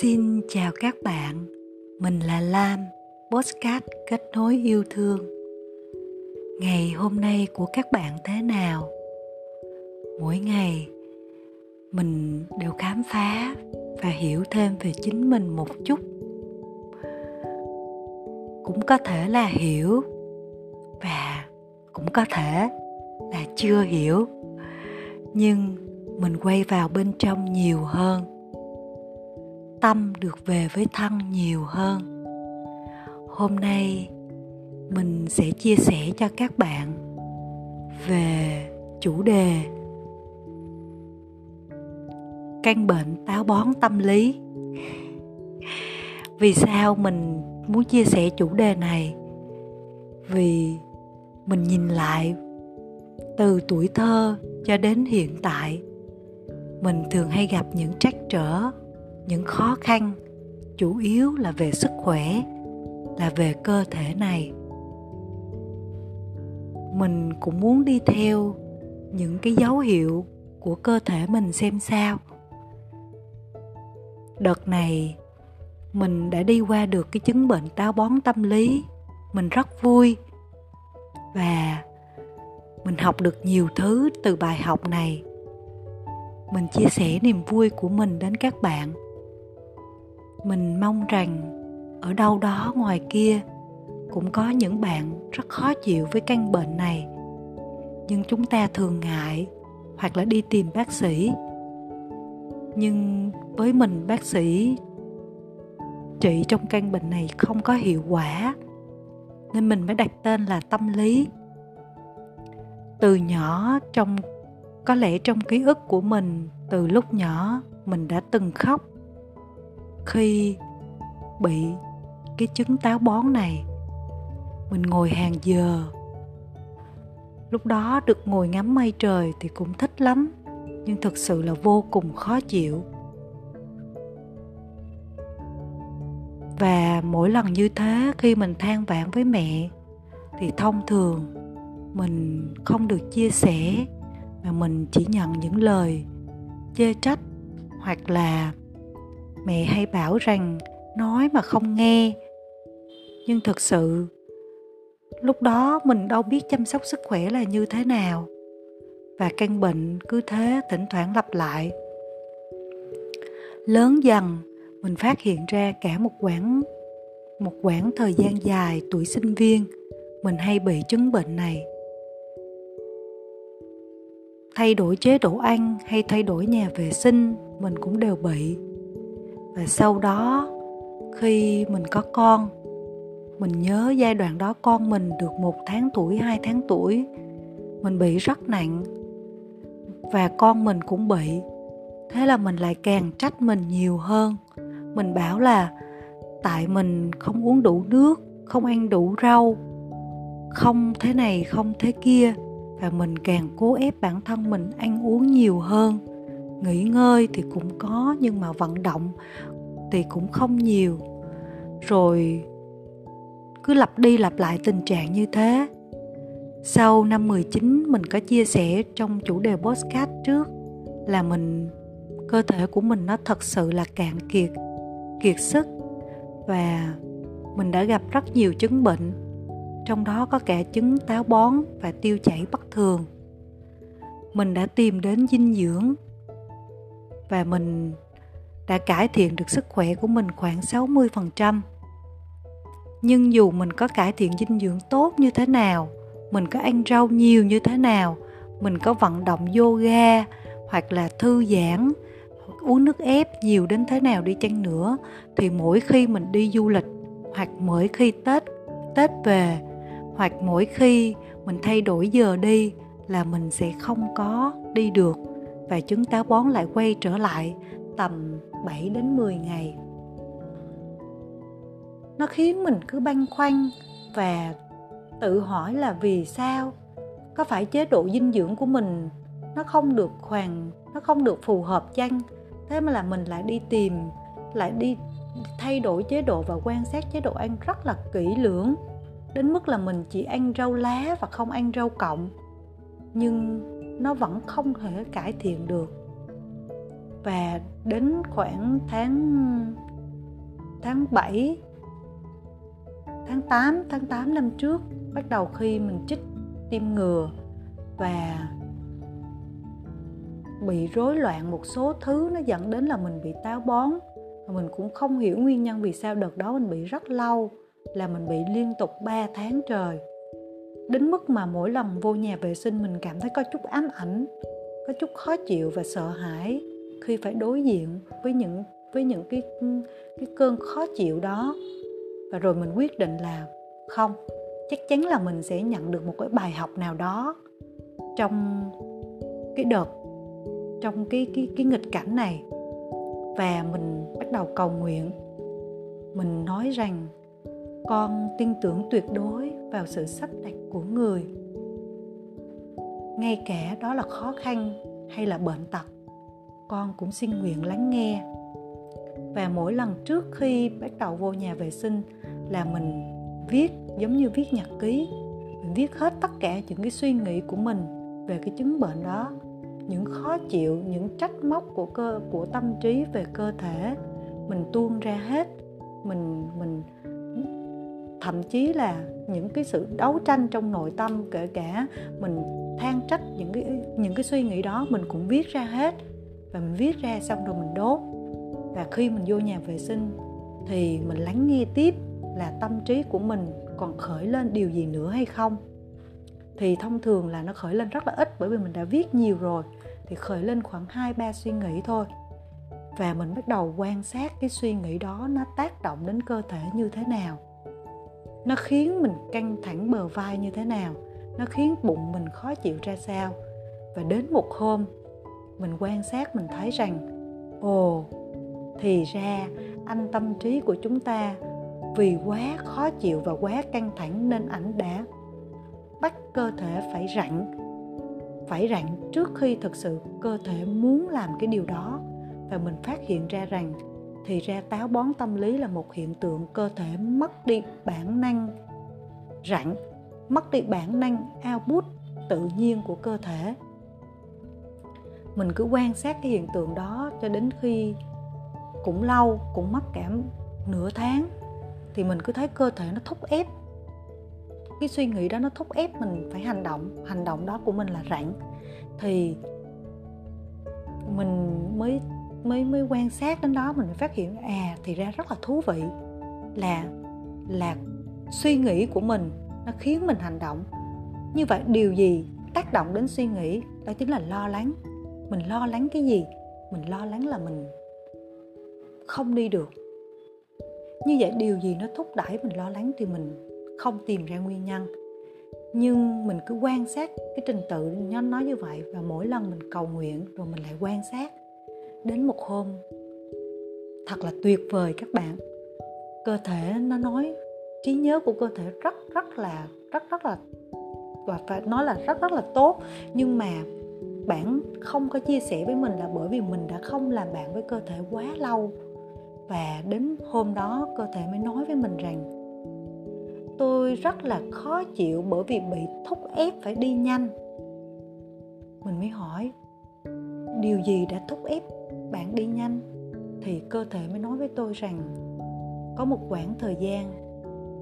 Xin chào các bạn, mình là Lam, Postcard kết nối yêu thương. Ngày hôm nay của các bạn thế nào? Mỗi ngày mình đều khám phá và hiểu thêm về chính mình một chút. Cũng có thể là hiểu và cũng có thể là chưa hiểu. Nhưng mình quay vào bên trong nhiều hơn tâm được về với thân nhiều hơn. Hôm nay, mình sẽ chia sẻ cho các bạn về chủ đề căn bệnh táo bón tâm lý. Vì sao mình muốn chia sẻ chủ đề này? Vì mình nhìn lại từ tuổi thơ cho đến hiện tại, mình thường hay gặp những trắc trở những khó khăn, chủ yếu là về sức khỏe, là về cơ thể này. Mình cũng muốn đi theo những cái dấu hiệu của cơ thể mình xem sao. Đợt này, mình đã đi qua được cái chứng bệnh táo bón tâm lý. Mình rất vui và mình học được nhiều thứ từ bài học này. Mình chia sẻ niềm vui của mình đến các bạn mình mong rằng ở đâu đó ngoài kia cũng có những bạn rất khó chịu với căn bệnh này. Nhưng chúng ta thường ngại hoặc là đi tìm bác sĩ. Nhưng với mình, bác sĩ trị trong căn bệnh này không có hiệu quả, nên mình mới đặt tên là tâm lý. Từ nhỏ trong, có lẽ trong ký ức của mình, từ lúc nhỏ mình đã từng khóc khi bị cái chứng táo bón này, mình ngồi hàng giờ. Lúc đó được ngồi ngắm mây trời thì cũng thích lắm, nhưng thực sự là vô cùng khó chịu. Và mỗi lần như thế, khi mình than vãn với mẹ, thì thông thường mình không được chia sẻ, mà mình chỉ nhận những lời chê trách hoặc là mẹ hay bảo rằng, nói mà không nghe. Nhưng thực sự, lúc đó mình đâu biết chăm sóc sức khỏe là như thế nào. Và căn bệnh cứ thế thỉnh thoảng lặp lại. Lớn dần, mình phát hiện ra cả một quãng một quãng thời gian dài tuổi sinh viên mình hay bị chứng bệnh này. Thay đổi chế độ ăn hay thay đổi nhà vệ sinh, mình cũng đều bị và sau đó, khi mình có con, mình nhớ giai đoạn đó con mình được một tháng tuổi, hai tháng tuổi, mình bị rất nặng và con mình cũng bị. Thế là mình lại càng trách mình nhiều hơn. Mình bảo là tại mình không uống đủ nước, không ăn đủ rau, không thế này, không thế kia. Và mình càng cố ép bản thân mình ăn uống nhiều hơn nghỉ ngơi thì cũng có, nhưng mà vận động thì cũng không nhiều. Rồi cứ lặp đi lặp lại tình trạng như thế. Sau năm 19 mình có chia sẻ trong chủ đề podcast trước là mình, cơ thể của mình nó thật sự là cạn kiệt kiệt sức và mình đã gặp rất nhiều chứng bệnh. Trong đó có cả chứng táo bón và tiêu chảy bất thường. Mình đã tìm đến dinh dưỡng và mình đã cải thiện được sức khỏe của mình khoảng 60%. Nhưng dù mình có cải thiện dinh dưỡng tốt như thế nào, mình có ăn rau nhiều như thế nào, mình có vận động yoga hoặc là thư giãn, uống nước ép nhiều đến thế nào đi chăng nữa thì mỗi khi mình đi du lịch hoặc mỗi khi Tết Tết về hoặc mỗi khi mình thay đổi giờ đi là mình sẽ không có đi được và trứng táo bón lại quay trở lại tầm 7 đến 10 ngày. Nó khiến mình cứ băn khoăn và tự hỏi là vì sao? Có phải chế độ dinh dưỡng của mình nó không được hoàn, nó không được phù hợp chăng? Thế mà là mình lại đi tìm, lại đi thay đổi chế độ và quan sát chế độ ăn rất là kỹ lưỡng, đến mức là mình chỉ ăn rau lá và không ăn rau cộng nhưng nó vẫn không thể cải thiện được. Và đến khoảng tháng tháng 7 tháng 8 tháng 8 năm trước, bắt đầu khi mình chích tiêm ngừa và bị rối loạn một số thứ, nó dẫn đến là mình bị táo bón. Và mình cũng không hiểu nguyên nhân vì sao đợt đó mình bị rất lâu, là mình bị liên tục 3 tháng trời đến mức mà mỗi lần vô nhà vệ sinh mình cảm thấy có chút ám ảnh, có chút khó chịu và sợ hãi khi phải đối diện với những với những cái cái cơn khó chịu đó. Và rồi mình quyết định là không, chắc chắn là mình sẽ nhận được một cái bài học nào đó trong cái đợt, trong cái cái cái nghịch cảnh này. Và mình bắt đầu cầu nguyện. Mình nói rằng con tin tưởng tuyệt đối vào sự sắp đặt của người. Ngay cả đó là khó khăn hay là bệnh tật, con cũng xin nguyện lắng nghe. Và mỗi lần trước khi bắt đầu vô nhà vệ sinh là mình viết giống như viết nhật ký, mình viết hết tất cả những cái suy nghĩ của mình về cái chứng bệnh đó, những khó chịu, những trách móc của cơ, của tâm trí về cơ thể, mình tuôn ra hết, mình mình thậm chí là những cái sự đấu tranh trong nội tâm, kể cả mình than trách những cái những cái suy nghĩ đó, mình cũng viết ra hết và mình viết ra xong rồi mình đốt và khi mình vô nhà vệ sinh thì mình lắng nghe tiếp là tâm trí của mình còn khởi lên điều gì nữa hay không thì thông thường là nó khởi lên rất là ít bởi vì mình đã viết nhiều rồi thì khởi lên khoảng 2 3 suy nghĩ thôi. Và mình bắt đầu quan sát cái suy nghĩ đó nó tác động đến cơ thể như thế nào. Nó khiến mình căng thẳng bờ vai như thế nào, nó khiến bụng mình khó chịu ra sao. Và đến một hôm mình quan sát mình thấy rằng ồ thì ra anh tâm trí của chúng ta vì quá khó chịu và quá căng thẳng nên ảnh đã bắt cơ thể phải rặn phải rặn trước khi thực sự cơ thể muốn làm cái điều đó và mình phát hiện ra rằng thì ra táo bón tâm lý là một hiện tượng cơ thể mất đi bản năng rặn, mất đi bản năng output tự nhiên của cơ thể. Mình cứ quan sát cái hiện tượng đó cho đến khi cũng lâu, cũng mất cảm nửa tháng thì mình cứ thấy cơ thể nó thúc ép. Cái suy nghĩ đó nó thúc ép mình phải hành động hành động đó của mình là rảnh thì mình mới mới mới quan sát đến đó mình mới phát hiện à thì ra rất là thú vị. Là là suy nghĩ của mình nó khiến mình hành động. Như vậy, điều gì tác động đến suy nghĩ? Đó chính là lo lắng. Mình lo lắng cái gì? Mình lo lắng là mình không đi được. Như vậy, điều gì nó thúc đẩy mình lo lắng thì mình không tìm ra nguyên nhân. Nhưng mình cứ quan sát cái trình tự nó nói như vậy và mỗi lần mình cầu nguyện rồi mình lại quan sát đến một hôm. Thật là tuyệt vời các bạn. Cơ thể nó nói, trí nhớ của cơ thể rất rất là, rất rất là, và phải nói là rất rất là tốt. Nhưng mà bạn không có chia sẻ với mình là bởi vì mình đã không làm bạn với cơ thể quá lâu. Và đến hôm đó cơ thể mới nói với mình rằng, tôi rất là khó chịu bởi vì bị thúc ép phải đi nhanh. Mình mới hỏi, điều gì đã thúc ép bạn đi nhanh thì cơ thể mới nói với tôi rằng, có một khoảng thời gian,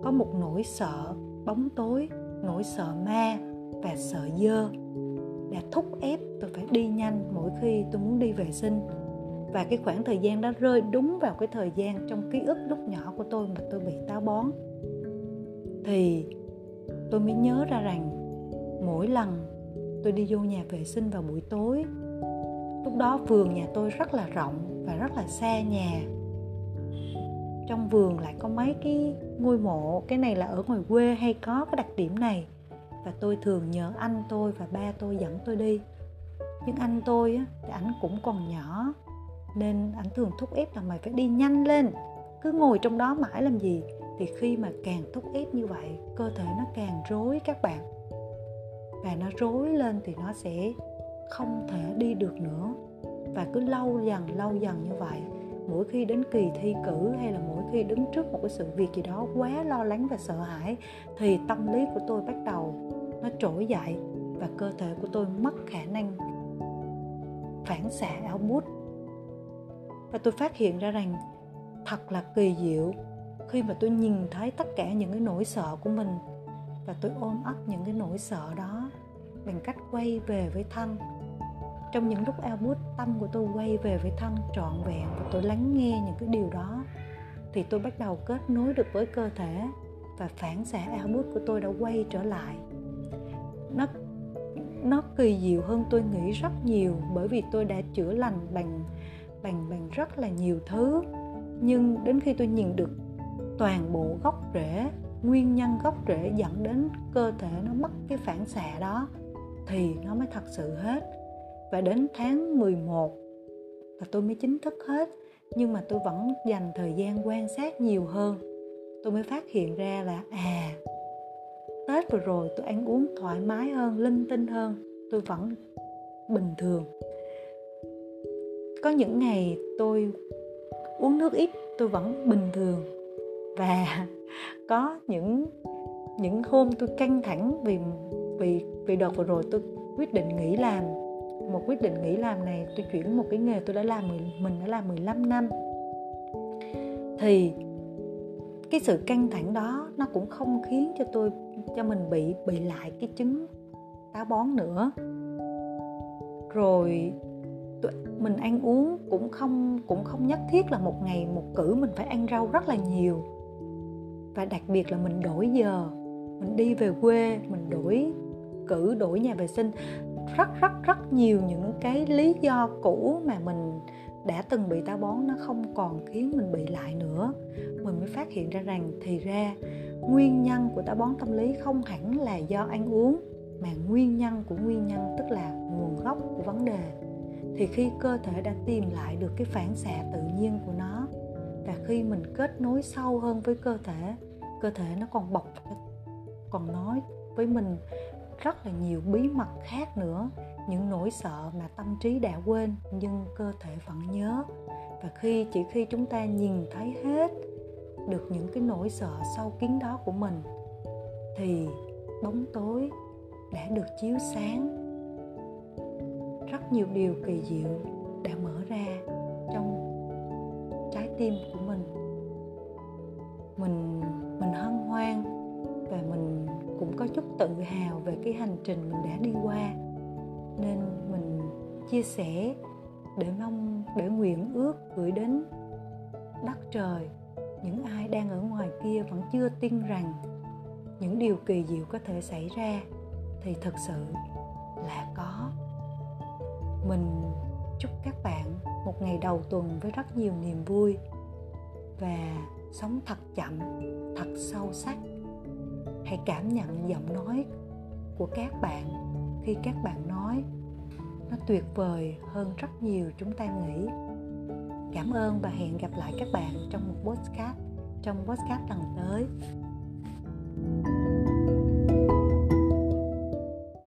có một nỗi sợ bóng tối, nỗi sợ ma và sợ dơ đã thúc ép tôi phải đi nhanh mỗi khi tôi muốn đi vệ sinh. Và cái khoảng thời gian đó rơi đúng vào cái thời gian trong ký ức lúc nhỏ của tôi mà tôi bị táo bón. Thì tôi mới nhớ ra rằng mỗi lần tôi đi vô nhà vệ sinh vào buổi tối lúc đó vườn nhà tôi rất là rộng và rất là xa nhà. Trong vườn lại có mấy cái ngôi mộ cái này là ở ngoài quê hay có cái đặc điểm này. Và tôi thường nhờ anh tôi và ba tôi dẫn tôi đi. Nhưng anh tôi á, thì ảnh cũng còn nhỏ nên ảnh thường thúc ép là mày phải đi nhanh lên. Cứ ngồi trong đó mãi làm gì? Thì khi mà càng thúc ép như vậy cơ thể nó càng rối các bạn. Và nó rối lên thì nó sẽ không thể đi được nữa. Và cứ lâu dần lâu dần như vậy, mỗi khi đến kỳ thi cử hay là mỗi khi đứng trước một cái sự việc gì đó quá lo lắng và sợ hãi, thì tâm lý của tôi bắt đầu nó trỗi dậy và cơ thể của tôi mất khả năng phản xạ áo bút và tôi phát hiện ra rằng thật là kỳ diệu khi mà tôi nhìn thấy tất cả những cái nỗi sợ của mình và tôi ôm ấp những cái nỗi sợ đó bằng cách quay về với thân trong những lúc eo bút tâm của tôi quay về với thân trọn vẹn và tôi lắng nghe những cái điều đó, thì tôi bắt đầu kết nối được với cơ thể và phản xạ eo bút của tôi đã quay trở lại. Nó nó kỳ diệu hơn tôi nghĩ rất nhiều bởi vì tôi đã chữa lành bằng bằng bằng rất là nhiều thứ. Nhưng đến khi tôi nhìn được toàn bộ gốc rễ, nguyên nhân gốc rễ dẫn đến cơ thể nó mất cái phản xạ đó, thì nó mới thật sự hết và đến tháng 11 là tôi mới chính thức hết, nhưng mà tôi vẫn dành thời gian quan sát nhiều hơn. Tôi mới phát hiện ra là à tết vừa rồi tôi ăn uống thoải mái hơn, linh tinh hơn, tôi vẫn bình thường. Có những ngày tôi uống nước ít, tôi vẫn bình thường. Và có những những hôm tôi căng thẳng vì vì vì đợt vừa rồi tôi quyết định nghỉ làm một quyết định nghỉ làm này, tôi chuyển một cái nghề tôi đã làm mình đã làm 15 năm. Thì cái sự căng thẳng đó nó cũng không khiến cho tôi, cho mình bị bị lại cái chứng táo bón nữa. Rồi mình ăn uống cũng không cũng không nhất thiết là một ngày một cử mình phải ăn rau rất là nhiều. Và đặc biệt là mình đổi giờ, mình đi về quê, mình đổi, cử đổi nhà vệ sinh rất rất rất nhiều những cái lý do cũ mà mình đã từng bị táo bón, nó không còn khiến mình bị lại nữa. Mình mới phát hiện ra rằng, thì ra, nguyên nhân của táo bón tâm lý không hẳn là do ăn uống, mà nguyên nhân của nguyên nhân tức là nguồn gốc của vấn đề. Thì khi cơ thể đã tìm lại được cái phản xạ tự nhiên của nó, và khi mình kết nối sâu hơn với cơ thể cơ thể nó còn bộc còn nói với mình rất là nhiều bí mật khác nữa. Những nỗi sợ mà tâm trí đã quên, nhưng cơ thể vẫn nhớ. Và khi, chỉ khi chúng ta nhìn thấy hết được những cái nỗi sợ sâu kín đó của mình, thì bóng tối đã được chiếu sáng. Rất nhiều điều kỳ diệu đã mở ra trong trái tim của mình. Mình cũng có chút tự hào về cái hành trình mình đã đi qua. Nên mình chia sẻ để mong, để nguyện ước gửi đến đất trời. Những ai đang ở ngoài kia vẫn chưa tin rằng những điều kỳ diệu có thể xảy ra thì thực sự là có. Mình chúc các bạn một ngày đầu tuần với rất nhiều niềm vui và sống thật chậm, thật sâu sắc hãy cảm nhận giọng nói của các bạn khi các bạn nói. Nó tuyệt vời hơn rất nhiều chúng ta nghĩ. Cảm ơn và hẹn gặp lại các bạn trong một podcast, trong podcast lần tới. thank you